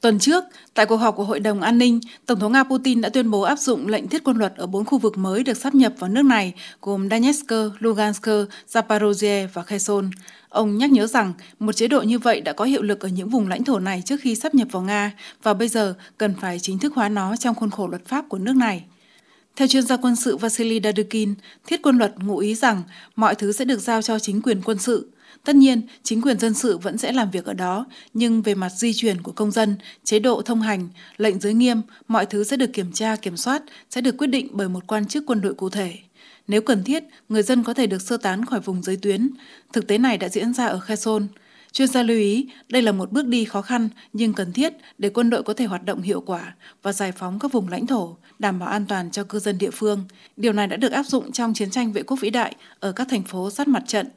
Tuần trước, tại cuộc họp của Hội đồng An ninh, Tổng thống Nga Putin đã tuyên bố áp dụng lệnh thiết quân luật ở bốn khu vực mới được sắp nhập vào nước này, gồm Donetsk, Lugansk, Zaporozhye và Kherson. Ông nhắc nhớ rằng một chế độ như vậy đã có hiệu lực ở những vùng lãnh thổ này trước khi sắp nhập vào Nga và bây giờ cần phải chính thức hóa nó trong khuôn khổ luật pháp của nước này. Theo chuyên gia quân sự Vasily Dadukin, thiết quân luật ngụ ý rằng mọi thứ sẽ được giao cho chính quyền quân sự. Tất nhiên, chính quyền dân sự vẫn sẽ làm việc ở đó, nhưng về mặt di chuyển của công dân, chế độ thông hành, lệnh giới nghiêm, mọi thứ sẽ được kiểm tra, kiểm soát, sẽ được quyết định bởi một quan chức quân đội cụ thể. Nếu cần thiết, người dân có thể được sơ tán khỏi vùng giới tuyến. Thực tế này đã diễn ra ở Kherson. Chuyên gia lưu ý, đây là một bước đi khó khăn nhưng cần thiết để quân đội có thể hoạt động hiệu quả và giải phóng các vùng lãnh thổ, đảm bảo an toàn cho cư dân địa phương. Điều này đã được áp dụng trong chiến tranh vệ quốc vĩ đại ở các thành phố sát mặt trận.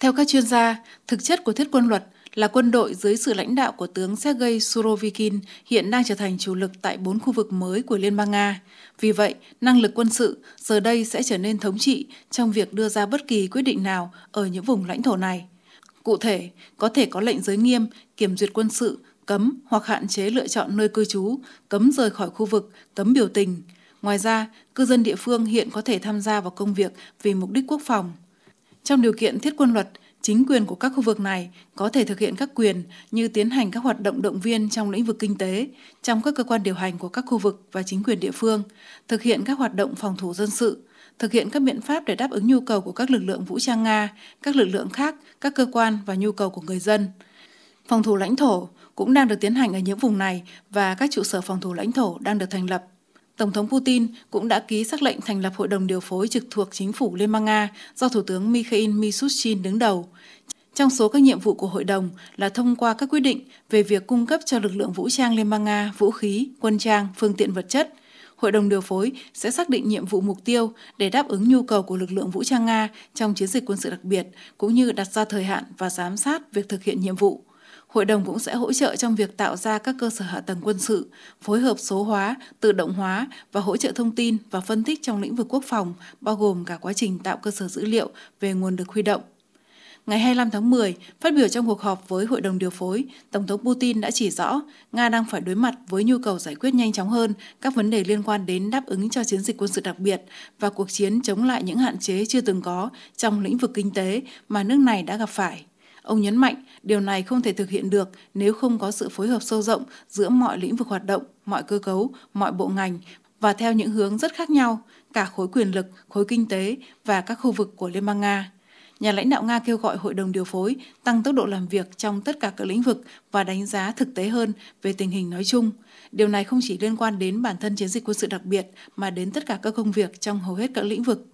Theo các chuyên gia, thực chất của thiết quân luật là quân đội dưới sự lãnh đạo của tướng Sergei Surovikin hiện đang trở thành chủ lực tại bốn khu vực mới của Liên bang Nga. Vì vậy, năng lực quân sự giờ đây sẽ trở nên thống trị trong việc đưa ra bất kỳ quyết định nào ở những vùng lãnh thổ này. Cụ thể, có thể có lệnh giới nghiêm, kiểm duyệt quân sự, cấm hoặc hạn chế lựa chọn nơi cư trú, cấm rời khỏi khu vực, cấm biểu tình. Ngoài ra, cư dân địa phương hiện có thể tham gia vào công việc vì mục đích quốc phòng. Trong điều kiện thiết quân luật, chính quyền của các khu vực này có thể thực hiện các quyền như tiến hành các hoạt động động viên trong lĩnh vực kinh tế, trong các cơ quan điều hành của các khu vực và chính quyền địa phương, thực hiện các hoạt động phòng thủ dân sự, thực hiện các biện pháp để đáp ứng nhu cầu của các lực lượng vũ trang Nga, các lực lượng khác, các cơ quan và nhu cầu của người dân. Phòng thủ lãnh thổ cũng đang được tiến hành ở những vùng này và các trụ sở phòng thủ lãnh thổ đang được thành lập. Tổng thống Putin cũng đã ký xác lệnh thành lập Hội đồng điều phối trực thuộc chính phủ Liên bang Nga do Thủ tướng Mikhail Mishustin đứng đầu. Trong số các nhiệm vụ của hội đồng là thông qua các quyết định về việc cung cấp cho lực lượng vũ trang Liên bang Nga vũ khí, quân trang, phương tiện vật chất. Hội đồng điều phối sẽ xác định nhiệm vụ mục tiêu để đáp ứng nhu cầu của lực lượng vũ trang Nga trong chiến dịch quân sự đặc biệt, cũng như đặt ra thời hạn và giám sát việc thực hiện nhiệm vụ. Hội đồng cũng sẽ hỗ trợ trong việc tạo ra các cơ sở hạ tầng quân sự, phối hợp số hóa, tự động hóa và hỗ trợ thông tin và phân tích trong lĩnh vực quốc phòng, bao gồm cả quá trình tạo cơ sở dữ liệu về nguồn lực huy động. Ngày 25 tháng 10, phát biểu trong cuộc họp với Hội đồng điều phối, Tổng thống Putin đã chỉ rõ Nga đang phải đối mặt với nhu cầu giải quyết nhanh chóng hơn các vấn đề liên quan đến đáp ứng cho chiến dịch quân sự đặc biệt và cuộc chiến chống lại những hạn chế chưa từng có trong lĩnh vực kinh tế mà nước này đã gặp phải. Ông nhấn mạnh điều này không thể thực hiện được nếu không có sự phối hợp sâu rộng giữa mọi lĩnh vực hoạt động, mọi cơ cấu, mọi bộ ngành và theo những hướng rất khác nhau, cả khối quyền lực, khối kinh tế và các khu vực của Liên bang Nga. Nhà lãnh đạo Nga kêu gọi hội đồng điều phối tăng tốc độ làm việc trong tất cả các lĩnh vực và đánh giá thực tế hơn về tình hình nói chung. Điều này không chỉ liên quan đến bản thân chiến dịch quân sự đặc biệt mà đến tất cả các công việc trong hầu hết các lĩnh vực.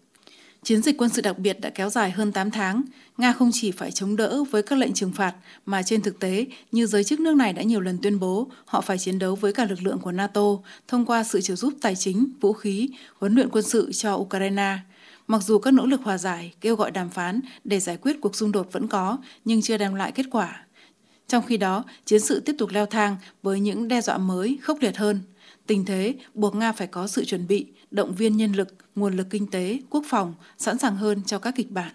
Chiến dịch quân sự đặc biệt đã kéo dài hơn 8 tháng. Nga không chỉ phải chống đỡ với các lệnh trừng phạt, mà trên thực tế, như giới chức nước này đã nhiều lần tuyên bố, họ phải chiến đấu với cả lực lượng của NATO thông qua sự trợ giúp tài chính, vũ khí, huấn luyện quân sự cho Ukraine. Mặc dù các nỗ lực hòa giải, kêu gọi đàm phán để giải quyết cuộc xung đột vẫn có, nhưng chưa đem lại kết quả. Trong khi đó, chiến sự tiếp tục leo thang với những đe dọa mới, khốc liệt hơn. Tình thế buộc Nga phải có sự chuẩn bị, động viên nhân lực, nguồn lực kinh tế, quốc phòng sẵn sàng hơn cho các kịch bản.